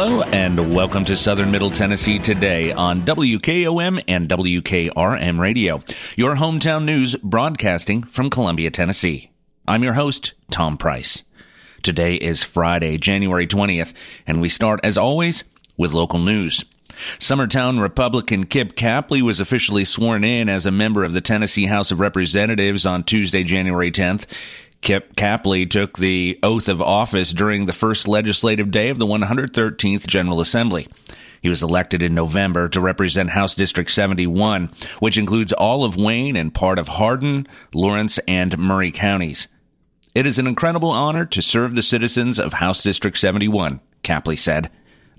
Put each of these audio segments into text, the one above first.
Hello and welcome to Southern Middle Tennessee today on WKOM and WKRM Radio, your hometown news broadcasting from Columbia, Tennessee. I'm your host, Tom Price. Today is Friday, January 20th, and we start, as always, with local news. Summertown Republican Kip Capley was officially sworn in as a member of the Tennessee House of Representatives on Tuesday, January 10th. Kip Capley took the oath of office during the first legislative day of the 113th General Assembly. He was elected in November to represent House District 71, which includes all of Wayne and part of Hardin, Lawrence, and Maury counties. It is an incredible honor to serve the citizens of House District 71, Capley said.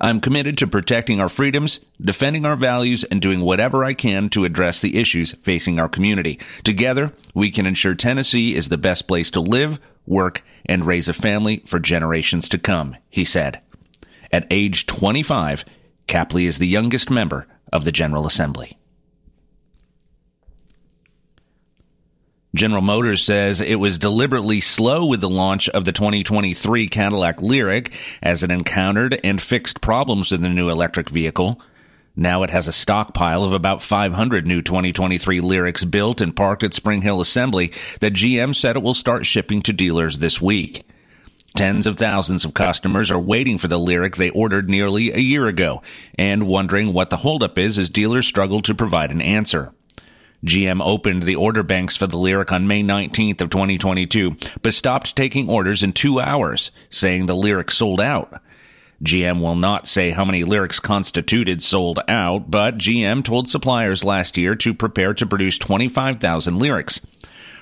I'm committed to protecting our freedoms, defending our values, and doing whatever I can to address the issues facing our community. Together, we can ensure Tennessee is the best place to live, work, and raise a family for generations to come, he said. At age 25, Capley is the youngest member of the General Assembly. General Motors says it was deliberately slow with the launch of the 2023 Cadillac Lyriq as it encountered and fixed problems with the new electric vehicle. Now it has a stockpile of about 500 new 2023 Lyriqs built and parked at Spring Hill Assembly that GM said it will start shipping to dealers this week. Tens of thousands of customers are waiting for the Lyriq they ordered nearly a year ago and wondering what the holdup is as dealers struggle to provide an answer. GM opened the order banks for the Lyriq on May 19th of 2022, but stopped taking orders in two hours, saying the Lyriq sold out. GM will not say how many Lyriqs constituted sold out, but GM told suppliers last year to prepare to produce 25,000 Lyriqs.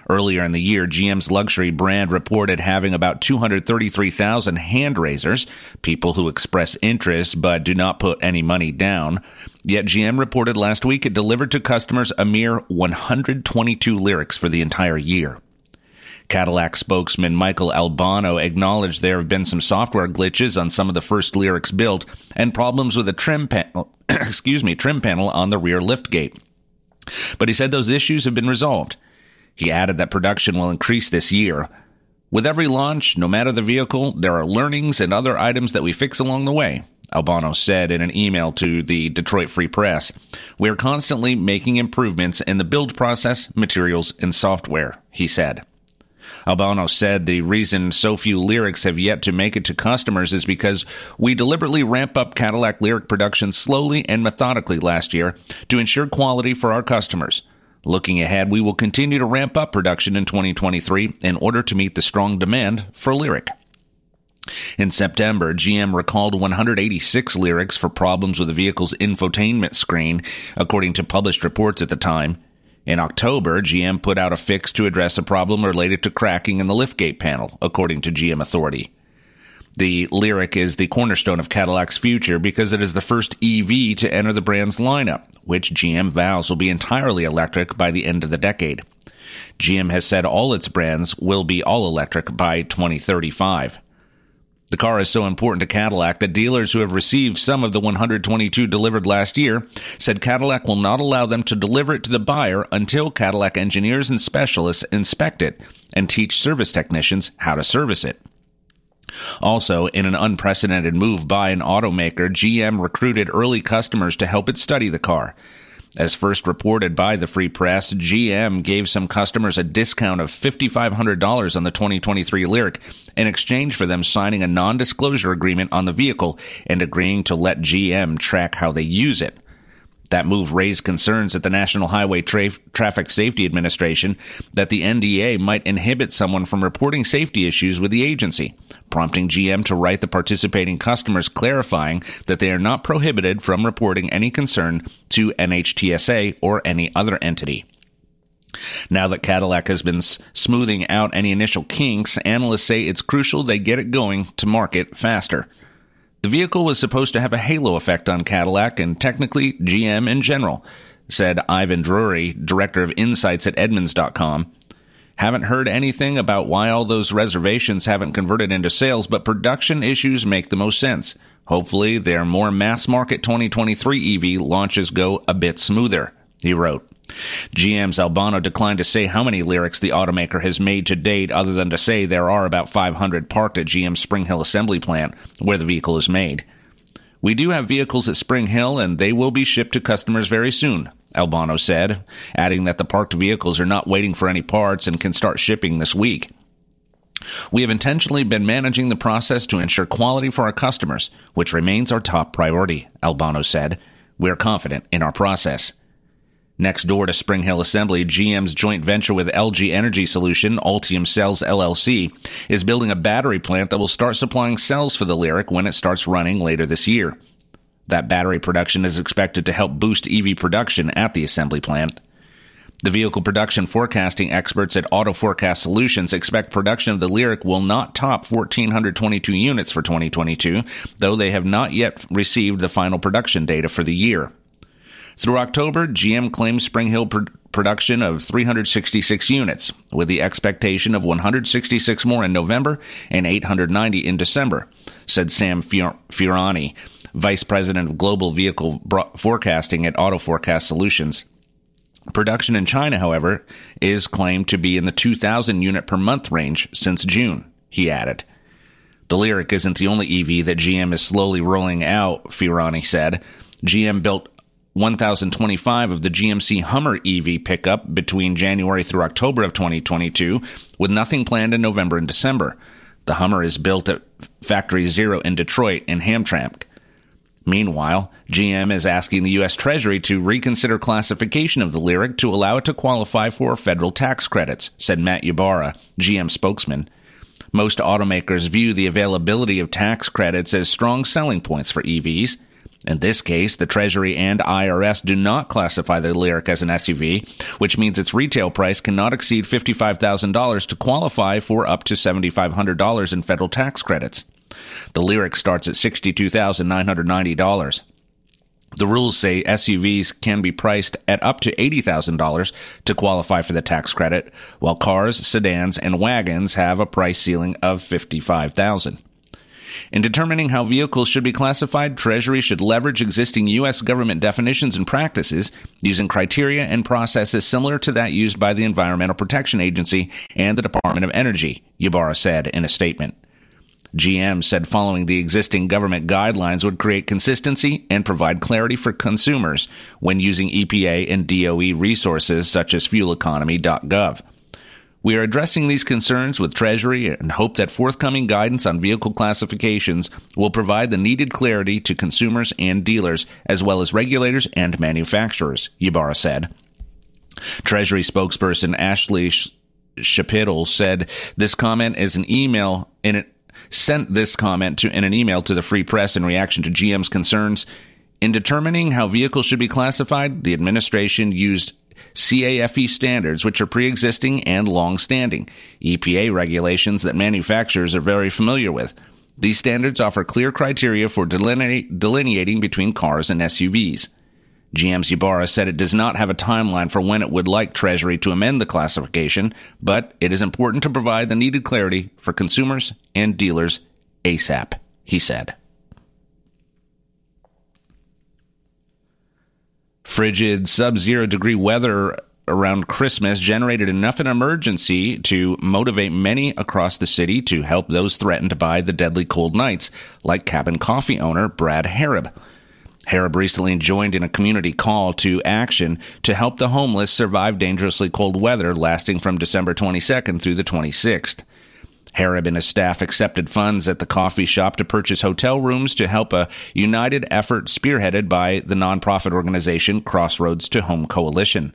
Earlier in the year, GM's luxury brand reported having about 233,000 hand raisers, people who express interest but do not put any money down. Yet GM reported last week it delivered to customers a mere 122 Lyriqs for the entire year. Cadillac spokesman Michael Albano acknowledged there have been some software glitches on some of the first Lyriqs built and problems with a trim panel, excuse me, trim panel on the rear lift gate. But he said those issues have been resolved. He added that production will increase this year. With every launch, no matter the vehicle, there are learnings and other items that we fix along the way. Albano said in an email to the Detroit Free Press. We are constantly making improvements in the build process, materials, and software, he said. Albano said the reason so few Lyriqs have yet to make it to customers is because we deliberately ramp up Cadillac Lyriq production slowly and methodically last year to ensure quality for our customers. Looking ahead, we will continue to ramp up production in 2023 in order to meet the strong demand for Lyriq. In September, GM recalled 186 Lyriqs for problems with the vehicle's infotainment screen, according to published reports at the time. In October, GM put out a fix to address a problem related to cracking in the liftgate panel, according to GM Authority. The Lyriq is the cornerstone of Cadillac's future because it is the first EV to enter the brand's lineup, which GM vows will be entirely electric by the end of the decade. GM has said all its brands will be all electric by 2035. The car is so important to Cadillac that dealers who have received some of the 122 delivered last year said Cadillac will not allow them to deliver it to the buyer until Cadillac engineers and specialists inspect it and teach service technicians how to service it. Also, in an unprecedented move by an automaker, GM recruited early customers to help it study the car. As first reported by the Free Press, GM gave some customers a discount of $5,500 on the 2023 Lyriq in exchange for them signing a non disclosure agreement on the vehicle and agreeing to let GM track how they use it. That move raised concerns at the National Highway Tra- Traffic Safety Administration that the NDA might inhibit someone from reporting safety issues with the agency, prompting GM to write the participating customers clarifying that they are not prohibited from reporting any concern to NHTSA or any other entity. Now that Cadillac has been smoothing out any initial kinks, analysts say it's crucial they get it going to market faster. The vehicle was supposed to have a halo effect on Cadillac and technically GM in general, said Ivan Drury, director of insights at Edmunds.com. Haven't heard anything about why all those reservations haven't converted into sales, but production issues make the most sense. Hopefully, their more mass market 2023 EV launches go a bit smoother, he wrote. GM's Albano declined to say how many Lyriqs the automaker has made to date, other than to say there are about 500 parked at GM's Spring Hill assembly plant, where the vehicle is made. We do have vehicles at Spring Hill, and they will be shipped to customers very soon, Albano said, adding that the parked vehicles are not waiting for any parts and can start shipping this week. We have intentionally been managing the process to ensure quality for our customers, which remains our top priority, Albano said. We are confident in our process. Next door to Spring Hill Assembly, GM's joint venture with LG Energy Solution, Ultium Cells LLC, is building a battery plant that will start supplying cells for the Lyriq when it starts running later this year. That battery production is expected to help boost EV production at the assembly plant. The vehicle production forecasting experts at Auto Forecast Solutions expect production of the Lyriq will not top 1,422 units for 2022, though they have not yet received the final production data for the year. Through October, GM claims Spring Hill pr- production of 366 units, with the expectation of 166 more in November and 890 in December, said Sam Fiorani, Vice President of Global Vehicle Forecasting at Auto Forecast Solutions. Production in China, however, is claimed to be in the 2,000 unit per month range since June, he added. The Lyriq isn't the only EV that GM is slowly rolling out, Fiorani said. GM built 1,025 of the GMC Hummer EV pickup between January through October of 2022, with nothing planned in November and December. The Hummer is built at Factory Zero in Detroit and Hamtramck. Meanwhile, GM is asking the U.S. Treasury to reconsider classification of the Lyriq to allow it to qualify for federal tax credits, said Matt Ybarra, GM spokesman. Most automakers view the availability of tax credits as strong selling points for EVs. In this case, the Treasury and IRS do not classify the Lyriq as an SUV, which means its retail price cannot exceed $55,000 to qualify for up to $7,500 in federal tax credits. The Lyriq starts at $62,990. The rules say SUVs can be priced at up to $80,000 to qualify for the tax credit, while cars, sedans, and wagons have a price ceiling of $55,000. In determining how vehicles should be classified, Treasury should leverage existing U.S. government definitions and practices using criteria and processes similar to that used by the Environmental Protection Agency and the Department of Energy, Ybarra said in a statement. GM said following the existing government guidelines would create consistency and provide clarity for consumers when using EPA and DOE resources such as fueleconomy.gov. We are addressing these concerns with Treasury and hope that forthcoming guidance on vehicle classifications will provide the needed clarity to consumers and dealers, as well as regulators and manufacturers, Ybarra said. Treasury spokesperson Ashley Schapitl said this comment is an email in it sent this comment to in an email to the Free Press in reaction to GM's concerns. In determining how vehicles should be classified, the administration used CAFE standards, which are pre existing and long standing, EPA regulations that manufacturers are very familiar with. These standards offer clear criteria for delineating between cars and SUVs. GM's Ybarra said it does not have a timeline for when it would like Treasury to amend the classification, but it is important to provide the needed clarity for consumers and dealers ASAP, he said. Frigid sub zero degree weather around Christmas generated enough an emergency to motivate many across the city to help those threatened by the deadly cold nights, like cabin coffee owner Brad Harab. Harab recently joined in a community call to action to help the homeless survive dangerously cold weather lasting from December 22nd through the 26th. Harab and his staff accepted funds at the coffee shop to purchase hotel rooms to help a united effort spearheaded by the nonprofit organization Crossroads to Home Coalition.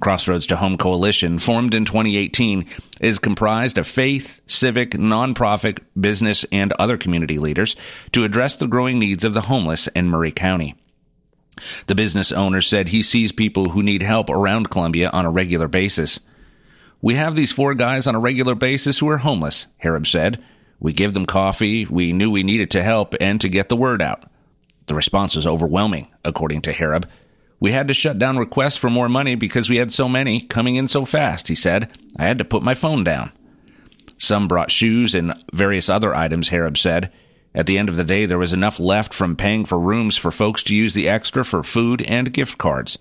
Crossroads to Home Coalition, formed in 2018, is comprised of faith, civic, nonprofit, business, and other community leaders to address the growing needs of the homeless in Maury County. The business owner said he sees people who need help around Columbia on a regular basis. We have these four guys on a regular basis who are homeless, Harab said. We give them coffee. We knew we needed to help and to get the word out. The response was overwhelming, according to Harab. We had to shut down requests for more money because we had so many coming in so fast, he said. I had to put my phone down. Some brought shoes and various other items, Harab said. At the end of the day, there was enough left from paying for rooms for folks to use the extra for food and gift cards.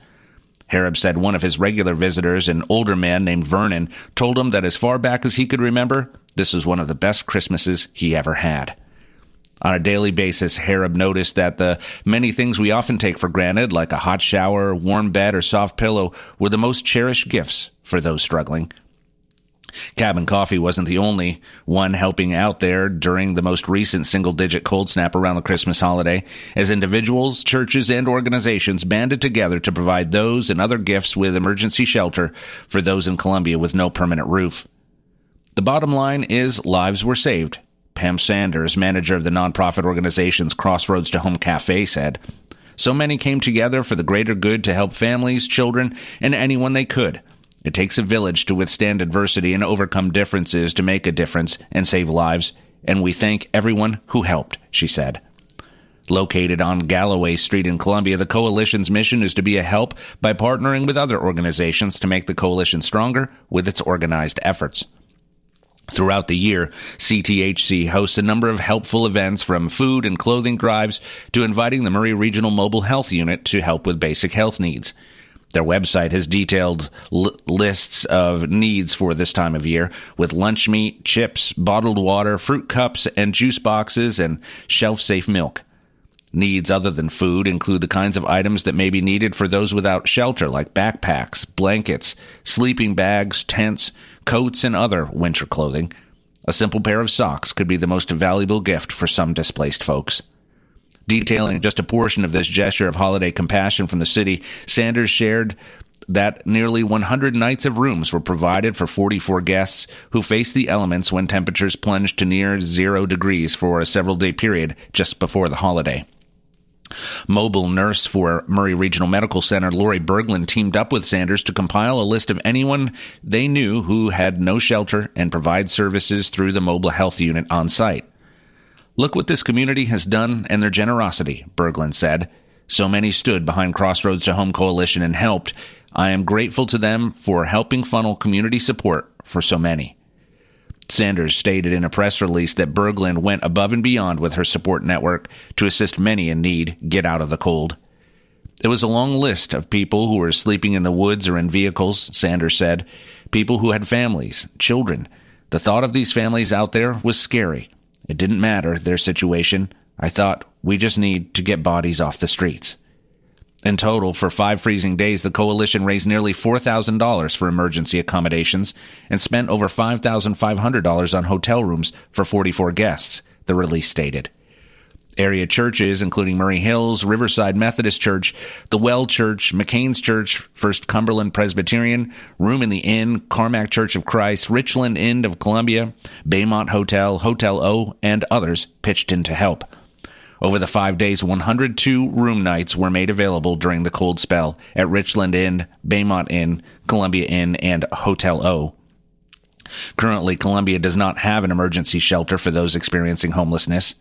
Harab said one of his regular visitors, an older man named Vernon, told him that as far back as he could remember, this was one of the best Christmases he ever had. On a daily basis, Harab noticed that the many things we often take for granted, like a hot shower, warm bed, or soft pillow, were the most cherished gifts for those struggling. Cabin Coffee wasn't the only one helping out there during the most recent single digit cold snap around the Christmas holiday, as individuals, churches, and organizations banded together to provide those and other gifts with emergency shelter for those in Columbia with no permanent roof. The bottom line is lives were saved, Pam Sanders, manager of the nonprofit organization's Crossroads to Home Cafe, said. So many came together for the greater good to help families, children, and anyone they could. It takes a village to withstand adversity and overcome differences to make a difference and save lives, and we thank everyone who helped, she said. Located on Galloway Street in Columbia, the coalition's mission is to be a help by partnering with other organizations to make the coalition stronger with its organized efforts. Throughout the year, CTHC hosts a number of helpful events from food and clothing drives to inviting the Maury Regional Mobile Health Unit to help with basic health needs. Their website has detailed l- lists of needs for this time of year with lunch meat, chips, bottled water, fruit cups and juice boxes, and shelf safe milk. Needs other than food include the kinds of items that may be needed for those without shelter, like backpacks, blankets, sleeping bags, tents, coats, and other winter clothing. A simple pair of socks could be the most valuable gift for some displaced folks. Detailing just a portion of this gesture of holiday compassion from the city, Sanders shared that nearly 100 nights of rooms were provided for 44 guests who faced the elements when temperatures plunged to near zero degrees for a several day period just before the holiday. Mobile nurse for Maury Regional Medical Center, Lori Berglund, teamed up with Sanders to compile a list of anyone they knew who had no shelter and provide services through the mobile health unit on site. Look what this community has done and their generosity, Berglund said. So many stood behind Crossroads to Home Coalition and helped. I am grateful to them for helping funnel community support for so many. Sanders stated in a press release that Berglund went above and beyond with her support network to assist many in need get out of the cold. It was a long list of people who were sleeping in the woods or in vehicles, Sanders said, people who had families, children. The thought of these families out there was scary. It didn't matter, their situation. I thought, we just need to get bodies off the streets. In total, for five freezing days, the coalition raised nearly $4,000 for emergency accommodations and spent over $5,500 on hotel rooms for 44 guests, the release stated. Area churches, including Maury Hills, Riverside Methodist Church, the Well Church, McCain's Church, First Cumberland Presbyterian, Room in the Inn, Carmack Church of Christ, Richland Inn of Columbia, Baymont Hotel, Hotel O, and others pitched in to help. Over the five days, 102 room nights were made available during the cold spell at Richland Inn, Baymont Inn, Columbia Inn, and Hotel O. Currently, Columbia does not have an emergency shelter for those experiencing homelessness.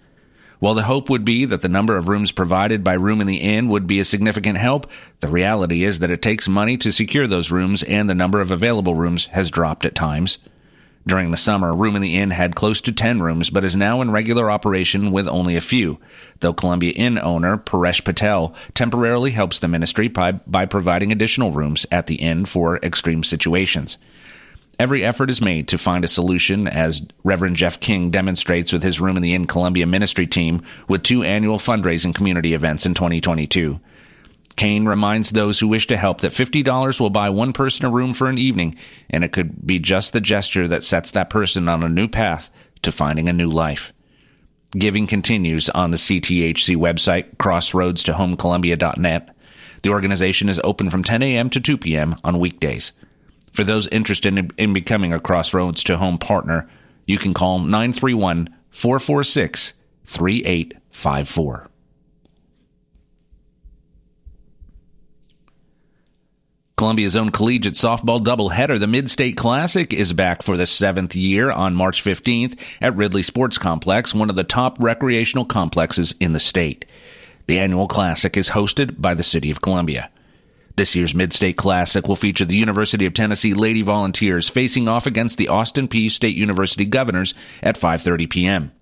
While the hope would be that the number of rooms provided by Room in the Inn would be a significant help, the reality is that it takes money to secure those rooms and the number of available rooms has dropped at times. During the summer, Room in the Inn had close to 10 rooms, but is now in regular operation with only a few, though Columbia Inn owner Paresh Patel temporarily helps the ministry by, by providing additional rooms at the inn for extreme situations. Every effort is made to find a solution, as Reverend Jeff King demonstrates with his Room in the Inn Columbia ministry team with two annual fundraising community events in 2022. Kane reminds those who wish to help that $50 will buy one person a room for an evening, and it could be just the gesture that sets that person on a new path to finding a new life. Giving continues on the CTHC website, crossroads to. The organization is open from 10 a.m. to 2 p.m. on weekdays. For those interested in, in becoming a Crossroads to Home partner, you can call 931 446 3854. Columbia's own collegiate softball doubleheader, the Mid-State Classic, is back for the seventh year on March 15th at Ridley Sports Complex, one of the top recreational complexes in the state. The annual classic is hosted by the City of Columbia. This year's Mid-State Classic will feature the University of Tennessee Lady Volunteers facing off against the Austin Peay State University Governors at 5:30 p.m.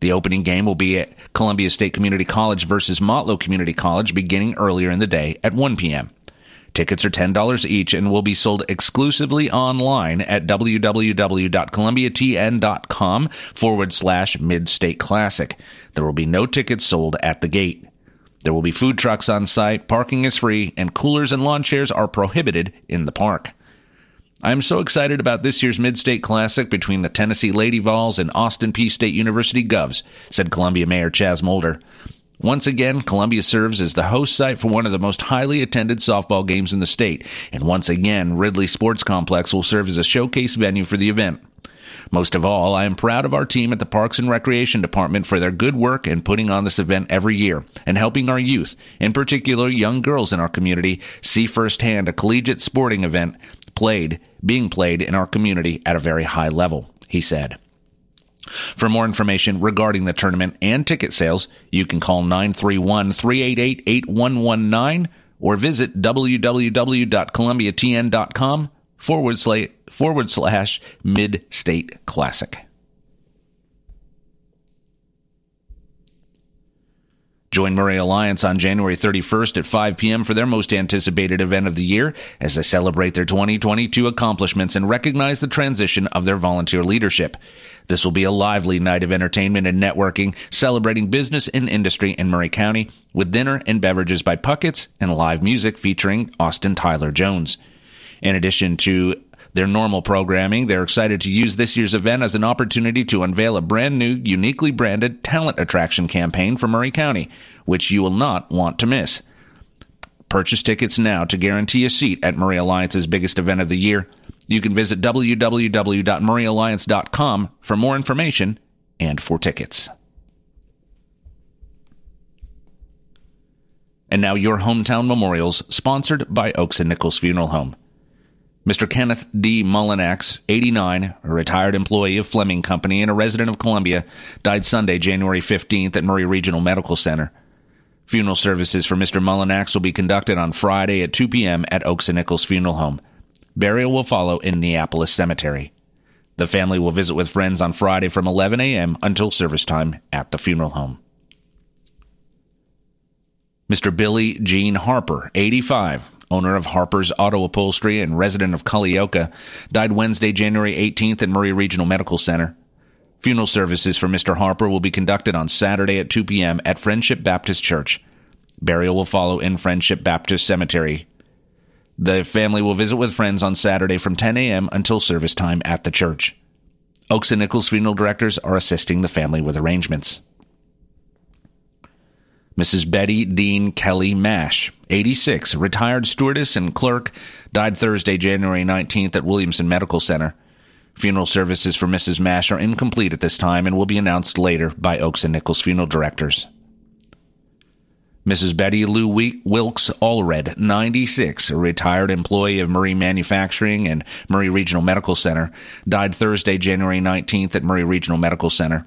The opening game will be at Columbia State Community College versus Motlow Community College beginning earlier in the day at 1 p.m. Tickets are $10 each and will be sold exclusively online at www.columbiatn.com forward slash midstate classic. There will be no tickets sold at the gate. There will be food trucks on site, parking is free, and coolers and lawn chairs are prohibited in the park. I am so excited about this year's Midstate Classic between the Tennessee Lady Vols and Austin Peay State University Govs, said Columbia Mayor Chaz Molder. Once again, Columbia serves as the host site for one of the most highly attended softball games in the state, and once again, Ridley Sports Complex will serve as a showcase venue for the event. Most of all, I am proud of our team at the Parks and Recreation Department for their good work in putting on this event every year and helping our youth, in particular young girls in our community, see firsthand a collegiate sporting event played, being played in our community at a very high level, he said. For more information regarding the tournament and ticket sales, you can call 931 388 8119 or visit www.columbiatn.com forward slash, forward slash mid state classic. Join Maury Alliance on January 31st at 5 p.m. for their most anticipated event of the year as they celebrate their 2022 accomplishments and recognize the transition of their volunteer leadership. This will be a lively night of entertainment and networking, celebrating business and industry in Maury County with dinner and beverages by Puckett's and live music featuring Austin Tyler Jones. In addition to their normal programming, they're excited to use this year's event as an opportunity to unveil a brand new, uniquely branded talent attraction campaign for Maury County, which you will not want to miss. Purchase tickets now to guarantee a seat at Maury Alliance's biggest event of the year. You can visit www.mauryalliance.com for more information and for tickets. And now your hometown memorials, sponsored by Oakes and Nichols Funeral Home. Mr. Kenneth D. Mullinax, 89, a retired employee of Fleming Company and a resident of Columbia, died Sunday, January 15th at Maury Regional Medical Center. Funeral services for Mr. Mullinax will be conducted on Friday at 2 p.m. at Oakes and Nichols Funeral Home. Burial will follow in Neapolis Cemetery. The family will visit with friends on Friday from 11 a.m. until service time at the funeral home. Mr. Billy Gene Harper, 85, owner of Harper's Auto Upholstery and resident of Culleoka, died Wednesday, January 18th at Maury Regional Medical Center. Funeral services for Mr. Harper will be conducted on Saturday at 2 p.m. at Friendship Baptist Church. Burial will follow in Friendship Baptist Cemetery. The family will visit with friends on Saturday from 10 a.m. until service time at the church. Oakes and Nichols funeral directors are assisting the family with arrangements. Mrs. Betty Dean Kelly Mash, 86, retired stewardess and clerk, died Thursday, January 19th at Williamson Medical Center. Funeral services for Mrs. Mash are incomplete at this time and will be announced later by Oakes and Nichols funeral directors. Mrs. Betty Lou Wilkes Allred, 96, a retired employee of Murray Manufacturing and Maury Regional Medical Center, died Thursday, January 19th at Maury Regional Medical Center.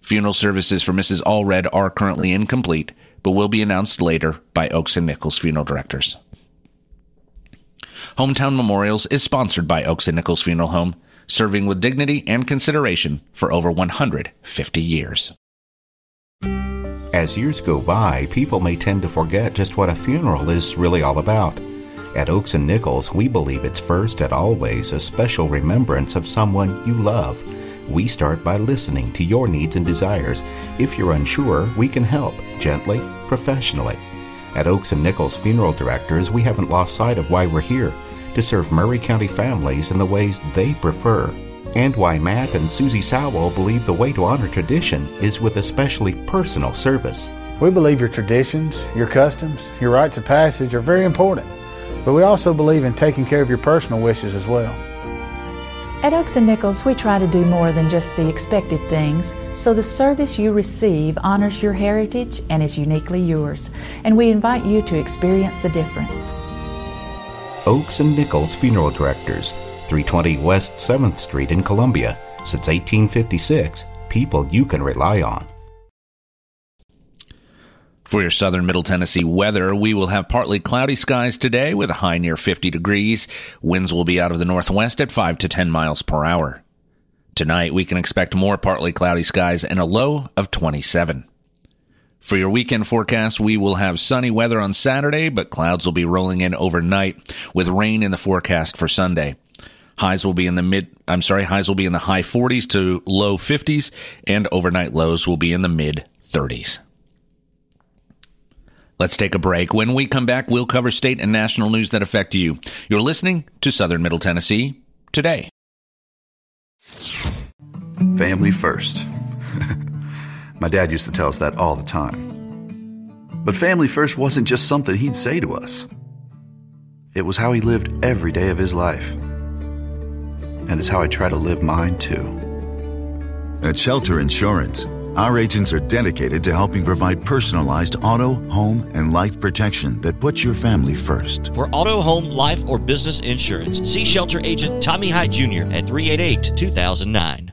Funeral services for Mrs. Allred are currently incomplete, but will be announced later by Oakes and Nichols funeral directors. Hometown Memorials is sponsored by Oakes and Nichols Funeral Home, serving with dignity and consideration for over 150 years. As years go by, people may tend to forget just what a funeral is really all about. At Oaks and Nichols, we believe it's first and always a special remembrance of someone you love. We start by listening to your needs and desires. If you're unsure, we can help gently, professionally. At Oakes and Nichols Funeral Directors, we haven't lost sight of why we're here to serve Maury County families in the ways they prefer and why Matt and Susie Sowell believe the way to honor tradition is with especially personal service. We believe your traditions, your customs, your rites of passage are very important, but we also believe in taking care of your personal wishes as well. At Oakes and Nichols, we try to do more than just the expected things, so the service you receive honors your heritage and is uniquely yours, and we invite you to experience the difference. Oakes and Nichols Funeral Directors 320 West 7th Street in Columbia. Since 1856, people you can rely on. For your southern Middle Tennessee weather, we will have partly cloudy skies today with a high near 50 degrees. Winds will be out of the northwest at 5 to 10 miles per hour. Tonight, we can expect more partly cloudy skies and a low of 27. For your weekend forecast, we will have sunny weather on Saturday, but clouds will be rolling in overnight with rain in the forecast for Sunday. Highs will be in the mid, I'm sorry, highs will be in the high 40s to low 50s, and overnight lows will be in the mid 30s. Let's take a break. When we come back, we'll cover state and national news that affect you. You're listening to Southern Middle Tennessee today. Family first. My dad used to tell us that all the time. But family first wasn't just something he'd say to us, it was how he lived every day of his life. And it's how I try to live mine too. At Shelter Insurance, our agents are dedicated to helping provide personalized auto, home, and life protection that puts your family first. For auto, home, life, or business insurance, see Shelter Agent Tommy Hyde Jr. at 388 2009.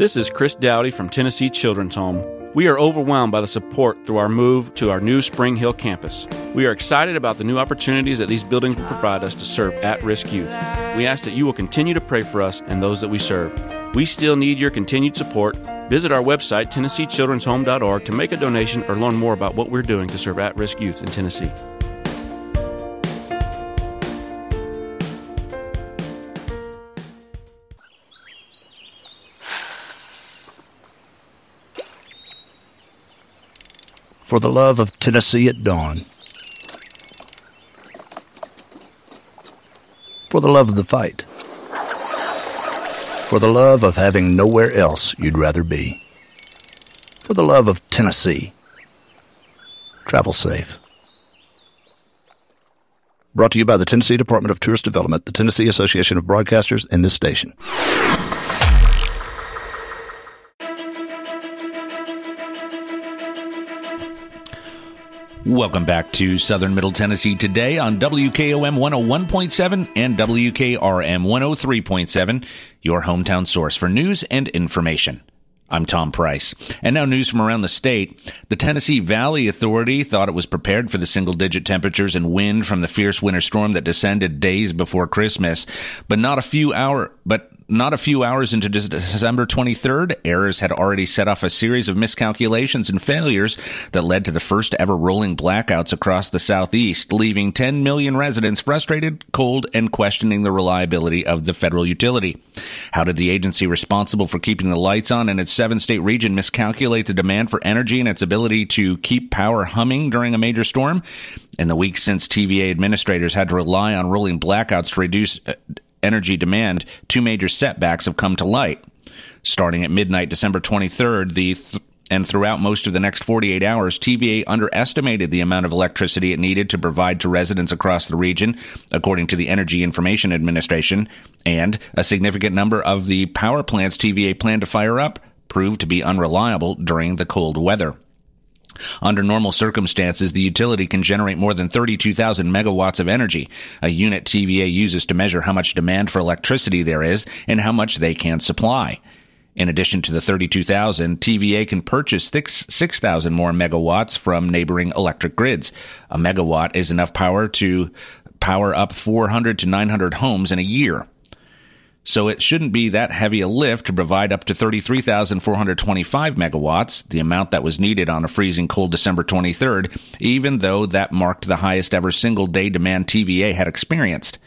This is Chris Dowdy from Tennessee Children's Home. We are overwhelmed by the support through our move to our new Spring Hill campus. We are excited about the new opportunities that these buildings will provide us to serve at risk youth. We ask that you will continue to pray for us and those that we serve. We still need your continued support. Visit our website, TennesseeChildren'sHome.org, to make a donation or learn more about what we're doing to serve at risk youth in Tennessee. For the love of Tennessee at dawn, for the love of the fight, for the love of having nowhere else you'd rather be, for the love of Tennessee. Travel safe. Brought to you by the Tennessee Department of Tourist Development, the Tennessee Association of Broadcasters, and this station. Welcome back to Southern Middle Tennessee today on WKOM 101.7 and WKRM 103.7, your hometown source for news and information. I'm Tom Price. And now news from around the state. The Tennessee Valley Authority thought it was prepared for the single digit temperatures and wind from the fierce winter storm that descended days before Christmas, but not a few hour, but not a few hours into December 23rd, errors had already set off a series of miscalculations and failures that led to the first ever rolling blackouts across the southeast, leaving 10 million residents frustrated, cold, and questioning the reliability of the federal utility. How did the agency responsible for keeping the lights on in its seven state region miscalculate the demand for energy and its ability to keep power humming during a major storm? In the weeks since TVA administrators had to rely on rolling blackouts to reduce uh, energy demand, two major setbacks have come to light. Starting at midnight December 23rd, the th- and throughout most of the next 48 hours, TVA underestimated the amount of electricity it needed to provide to residents across the region, according to the Energy Information Administration, and a significant number of the power plants TVA planned to fire up proved to be unreliable during the cold weather. Under normal circumstances, the utility can generate more than 32,000 megawatts of energy, a unit TVA uses to measure how much demand for electricity there is and how much they can supply. In addition to the 32,000, TVA can purchase 6,000 more megawatts from neighboring electric grids. A megawatt is enough power to power up 400 to 900 homes in a year so it shouldn't be that heavy a lift to provide up to 33,425 megawatts, the amount that was needed on a freezing cold December 23rd, even though that marked the highest ever single day demand TVA had experienced.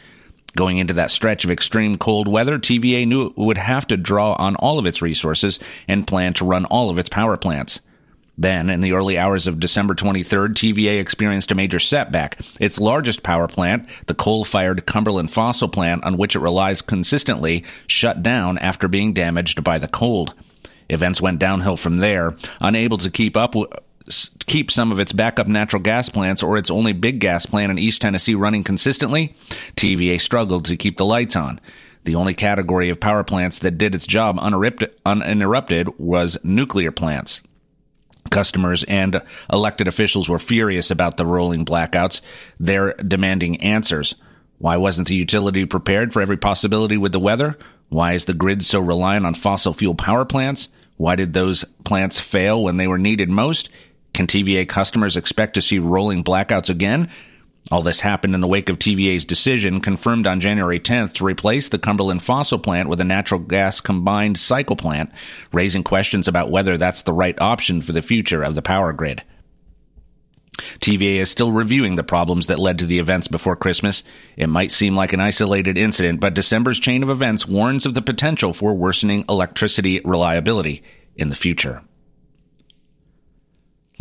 Going into that stretch of extreme cold weather, TVA knew it would have to draw on all of its resources and plan to run all of its power plants. Then, in the early hours of December 23rd, TVA experienced a major setback. Its largest power plant, the coal fired Cumberland fossil plant on which it relies consistently, shut down after being damaged by the cold. Events went downhill from there. Unable to keep up keep some of its backup natural gas plants or its only big gas plant in East Tennessee running consistently, TVA struggled to keep the lights on. The only category of power plants that did its job uninterrupted was nuclear plants. Customers and elected officials were furious about the rolling blackouts. They're demanding answers. Why wasn't the utility prepared for every possibility with the weather? Why is the grid so reliant on fossil fuel power plants? Why did those plants fail when they were needed most? Can TVA customers expect to see rolling blackouts again? All this happened in the wake of TVA's decision, confirmed on January 10th, to replace the Cumberland fossil plant with a natural gas combined cycle plant, raising questions about whether that's the right option for the future of the power grid. TVA is still reviewing the problems that led to the events before Christmas. It might seem like an isolated incident, but December's chain of events warns of the potential for worsening electricity reliability in the future.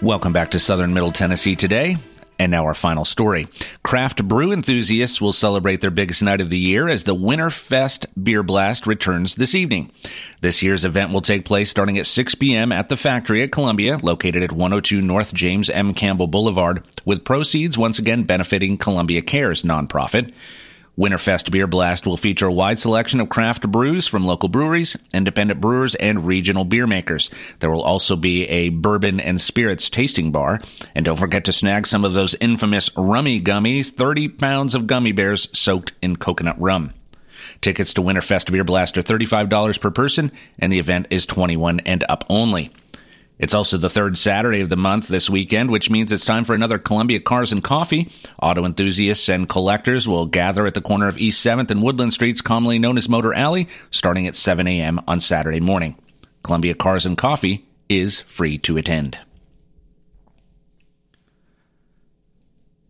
Welcome back to Southern Middle Tennessee today. And now our final story. Craft brew enthusiasts will celebrate their biggest night of the year as the Winterfest Beer Blast returns this evening. This year's event will take place starting at 6 p.m. at the factory at Columbia, located at 102 North James M. Campbell Boulevard, with proceeds once again benefiting Columbia Cares nonprofit. Winterfest Beer Blast will feature a wide selection of craft brews from local breweries, independent brewers, and regional beer makers. There will also be a bourbon and spirits tasting bar. And don't forget to snag some of those infamous rummy gummies 30 pounds of gummy bears soaked in coconut rum. Tickets to Winterfest Beer Blast are $35 per person, and the event is 21 and up only. It's also the third Saturday of the month this weekend, which means it's time for another Columbia Cars and Coffee. Auto enthusiasts and collectors will gather at the corner of East 7th and Woodland Streets, commonly known as Motor Alley, starting at 7 a.m. on Saturday morning. Columbia Cars and Coffee is free to attend.